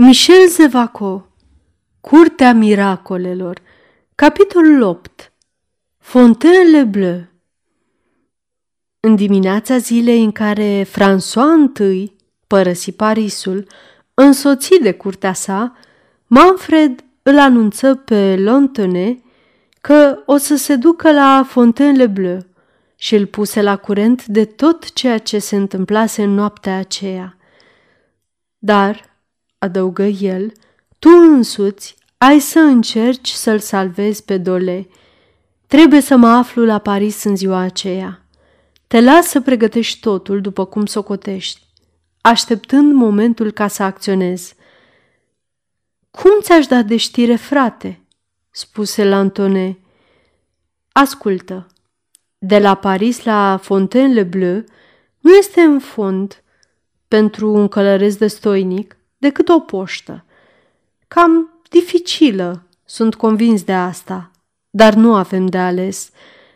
Michel Zevaco Curtea miracolelor Capitolul 8 Fontainele Bleu În dimineața zilei în care François I părăsi Parisul, însoțit de curtea sa, Manfred îl anunță pe Lontone că o să se ducă la Fontainele Bleu și îl puse la curent de tot ceea ce se întâmplase în noaptea aceea. Dar, adăugă el, tu însuți ai să încerci să-l salvezi pe Dole. Trebuie să mă aflu la Paris în ziua aceea. Te las să pregătești totul după cum socotești, așteptând momentul ca să acționez. Cum ți-aș da de știre, frate?" spuse Lantone. Ascultă, de la Paris la Fontaine-le-Bleu nu este în fond, pentru un călăreț destoinic, decât o poștă. Cam dificilă, sunt convins de asta, dar nu avem de ales.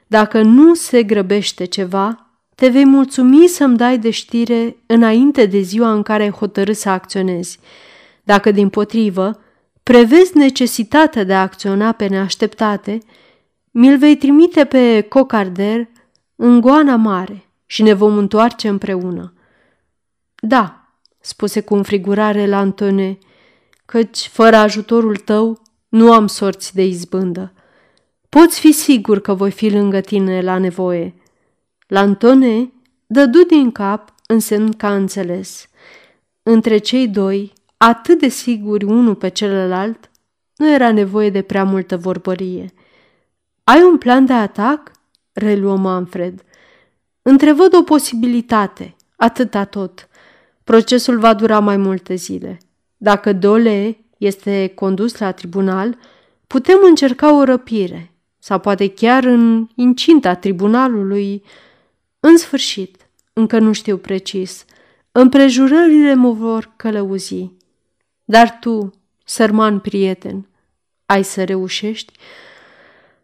Dacă nu se grăbește ceva, te vei mulțumi să-mi dai de știre înainte de ziua în care ai hotărât să acționezi. Dacă, din potrivă, prevezi necesitatea de a acționa pe neașteptate, mi-l vei trimite pe Cocarder în goana mare și ne vom întoarce împreună. Da, spuse cu înfrigurare la Antone, căci fără ajutorul tău nu am sorți de izbândă. Poți fi sigur că voi fi lângă tine la nevoie. La Antone dădu din cap în semn ca înțeles. Între cei doi, atât de siguri unul pe celălalt, nu era nevoie de prea multă vorbărie. Ai un plan de atac?" reluă Manfred. Întrevăd o posibilitate, atâta tot. Procesul va dura mai multe zile. Dacă Dole este condus la tribunal, putem încerca o răpire sau poate chiar în incinta tribunalului. În sfârșit, încă nu știu precis, împrejurările mă vor călăuzi. Dar tu, sărman prieten, ai să reușești?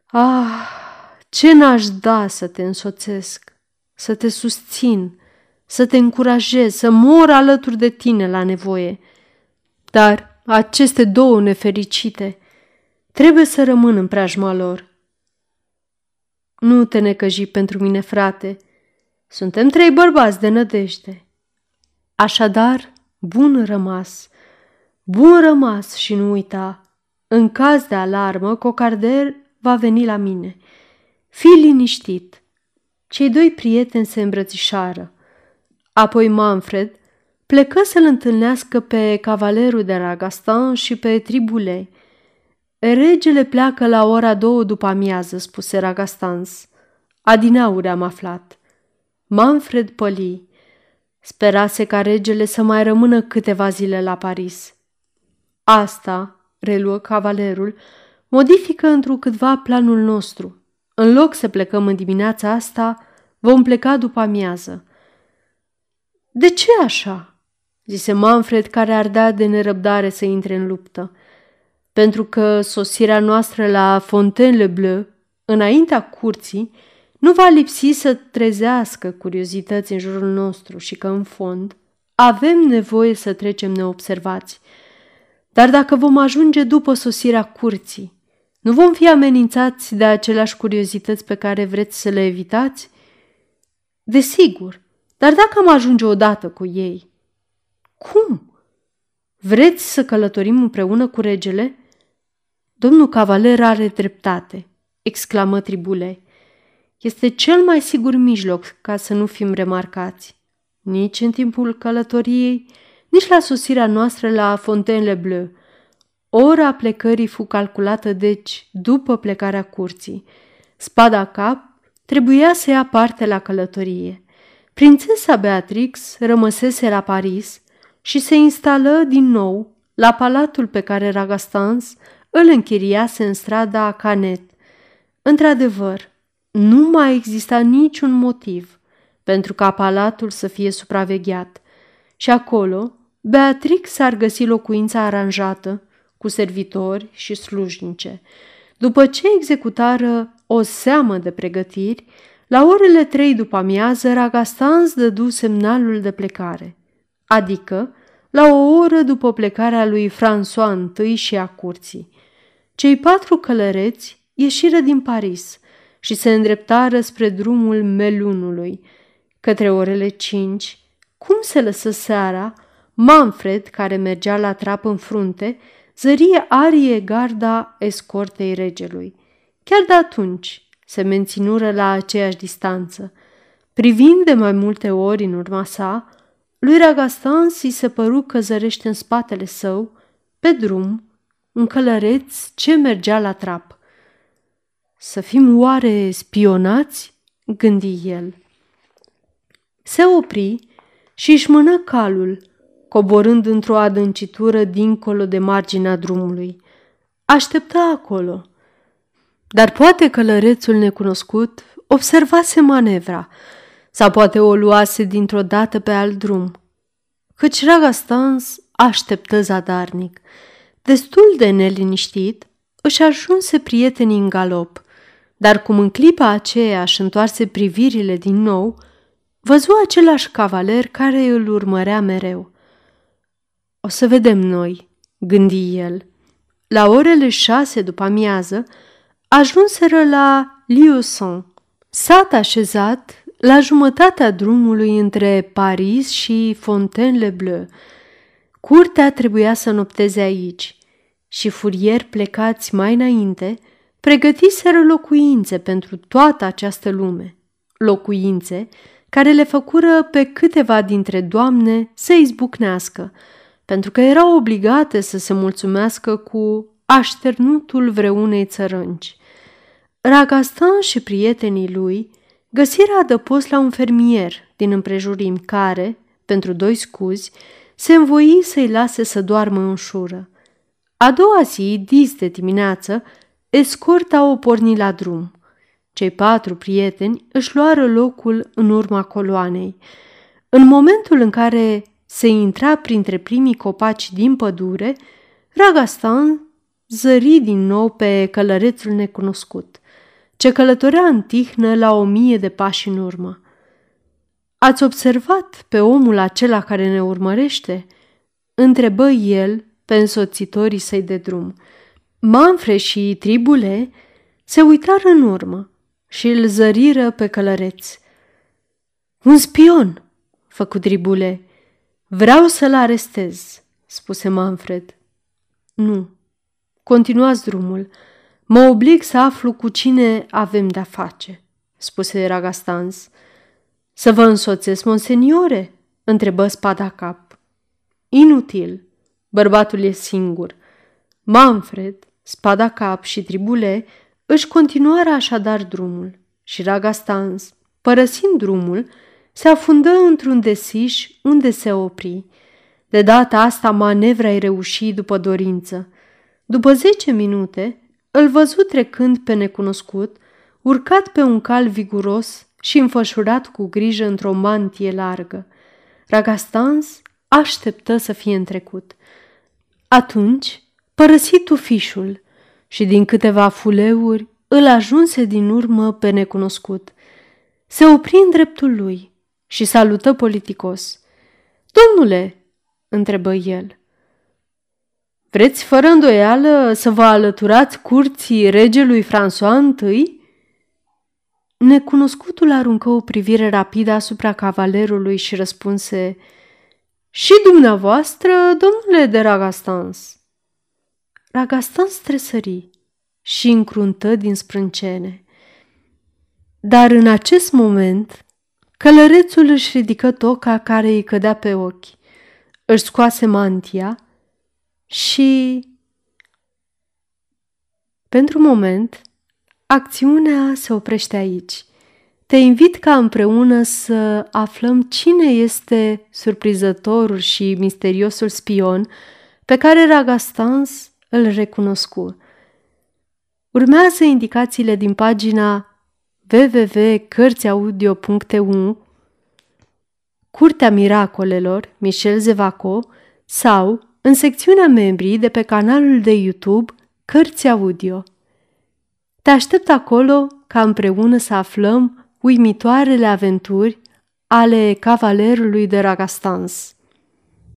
Ah, ce n-aș da să te însoțesc, să te susțin, să te încurajez, să mor alături de tine la nevoie. Dar aceste două nefericite trebuie să rămân în preajma lor. Nu te necăji pentru mine, frate. Suntem trei bărbați de nădejde. Așadar, bun rămas, bun rămas și nu uita, în caz de alarmă, Cocarder va veni la mine. Fii liniștit. Cei doi prieteni se îmbrățișară. Apoi Manfred plecă să-l întâlnească pe cavalerul de Ragastan și pe Tribule. Regele pleacă la ora două după amiază, spuse Ragastans. Adinauri am aflat. Manfred păli. Sperase ca regele să mai rămână câteva zile la Paris. Asta, reluă cavalerul, modifică întrucâtva planul nostru. În loc să plecăm în dimineața asta, vom pleca după amiază. De ce așa?" zise Manfred, care ardea de nerăbdare să intre în luptă. Pentru că sosirea noastră la Fontaine-le-Bleu, înaintea curții, nu va lipsi să trezească curiozități în jurul nostru și că, în fond, avem nevoie să trecem neobservați. Dar dacă vom ajunge după sosirea curții, nu vom fi amenințați de aceleași curiozități pe care vreți să le evitați? Desigur, dar dacă am ajunge odată cu ei, cum? Vreți să călătorim împreună cu regele? Domnul cavaler are dreptate, exclamă Tribule. Este cel mai sigur mijloc ca să nu fim remarcați. Nici în timpul călătoriei, nici la sosirea noastră la Fontaine-le-Bleu. Ora plecării fu calculată, deci, după plecarea curții. Spada cap trebuia să ia parte la călătorie. Prințesa Beatrix rămăsese la Paris și se instală din nou la palatul pe care Ragastans îl închiriase în strada Canet. Într-adevăr, nu mai exista niciun motiv pentru ca palatul să fie supravegheat și acolo Beatrix ar găsi locuința aranjată cu servitori și slujnice. După ce executară o seamă de pregătiri, la orele trei după amiază, Ragastans dădu semnalul de plecare, adică la o oră după plecarea lui François I și a curții. Cei patru călăreți ieșiră din Paris și se îndreptară spre drumul Melunului. Către orele cinci, cum se lăsă seara, Manfred, care mergea la trap în frunte, zărie arie garda escortei regelui. Chiar de atunci se menținură la aceeași distanță. Privind de mai multe ori în urma sa, lui Ragastan i se păru că zărește în spatele său, pe drum, un călăreț ce mergea la trap. Să fim oare spionați? gândi el. Se opri și își mână calul, coborând într-o adâncitură dincolo de marginea drumului. Aștepta acolo. Dar poate călărețul necunoscut observase manevra sau poate o luase dintr-o dată pe alt drum. Căci Ragastans așteptă zadarnic. Destul de neliniștit, își ajunse prietenii în galop, dar cum în clipa aceea își întoarse privirile din nou, văzu același cavaler care îl urmărea mereu. O să vedem noi, gândi el. La orele șase după amiază, ajunseră la Liuson, sat așezat la jumătatea drumului între Paris și Fontainebleau. Curtea trebuia să nopteze aici și furieri plecați mai înainte pregătiseră locuințe pentru toată această lume. Locuințe care le făcură pe câteva dintre doamne să izbucnească, pentru că erau obligate să se mulțumească cu așternutul vreunei țărânci. Ragastan și prietenii lui găsirea adăpost la un fermier din împrejurim care, pentru doi scuzi, se învoi să-i lase să doarmă în șură. A doua zi, dis de dimineață, escorta o porni la drum. Cei patru prieteni își luară locul în urma coloanei. În momentul în care se intra printre primii copaci din pădure, Ragastan zări din nou pe călărețul necunoscut, ce călătorea în tihnă la o mie de pași în urmă. Ați observat pe omul acela care ne urmărește?" întrebă el pe însoțitorii săi de drum. Manfre și Tribule se uitară în urmă și îl zăriră pe călăreț. Un spion!" făcut Tribule. Vreau să-l arestez, spuse Manfred. Nu. Continuați drumul. Mă oblig să aflu cu cine avem de-a face, spuse Ragastans. Să vă însoțesc, monseniore? întrebă spada cap. Inutil. Bărbatul e singur. Manfred, spada cap și tribule își continuară așadar drumul și Ragastans, părăsind drumul, se afundă într-un desiș unde se opri. De data asta manevra îi reuși după dorință. După zece minute, îl văzu trecând pe necunoscut, urcat pe un cal viguros și înfășurat cu grijă într-o mantie largă. Ragastans așteptă să fie întrecut. Atunci părăsi tufișul și din câteva fuleuri îl ajunse din urmă pe necunoscut. Se opri în dreptul lui și salută politicos. Domnule, întrebă el, vreți fără îndoială să vă alăturați curții regelui François I? Necunoscutul aruncă o privire rapidă asupra cavalerului și răspunse Și dumneavoastră, domnule de Ragastans. Ragastans tresări și încruntă din sprâncene. Dar în acest moment Călărețul își ridică toca care îi cădea pe ochi, își scoase mantia și... Pentru moment, acțiunea se oprește aici. Te invit ca împreună să aflăm cine este surprizătorul și misteriosul spion pe care Ragastans îl recunoscu. Urmează indicațiile din pagina www.cărțiaudio.eu Curtea Miracolelor, Michel Zevaco sau în secțiunea membrii de pe canalul de YouTube Cărți Audio. Te aștept acolo ca împreună să aflăm uimitoarele aventuri ale cavalerului de Ragastans.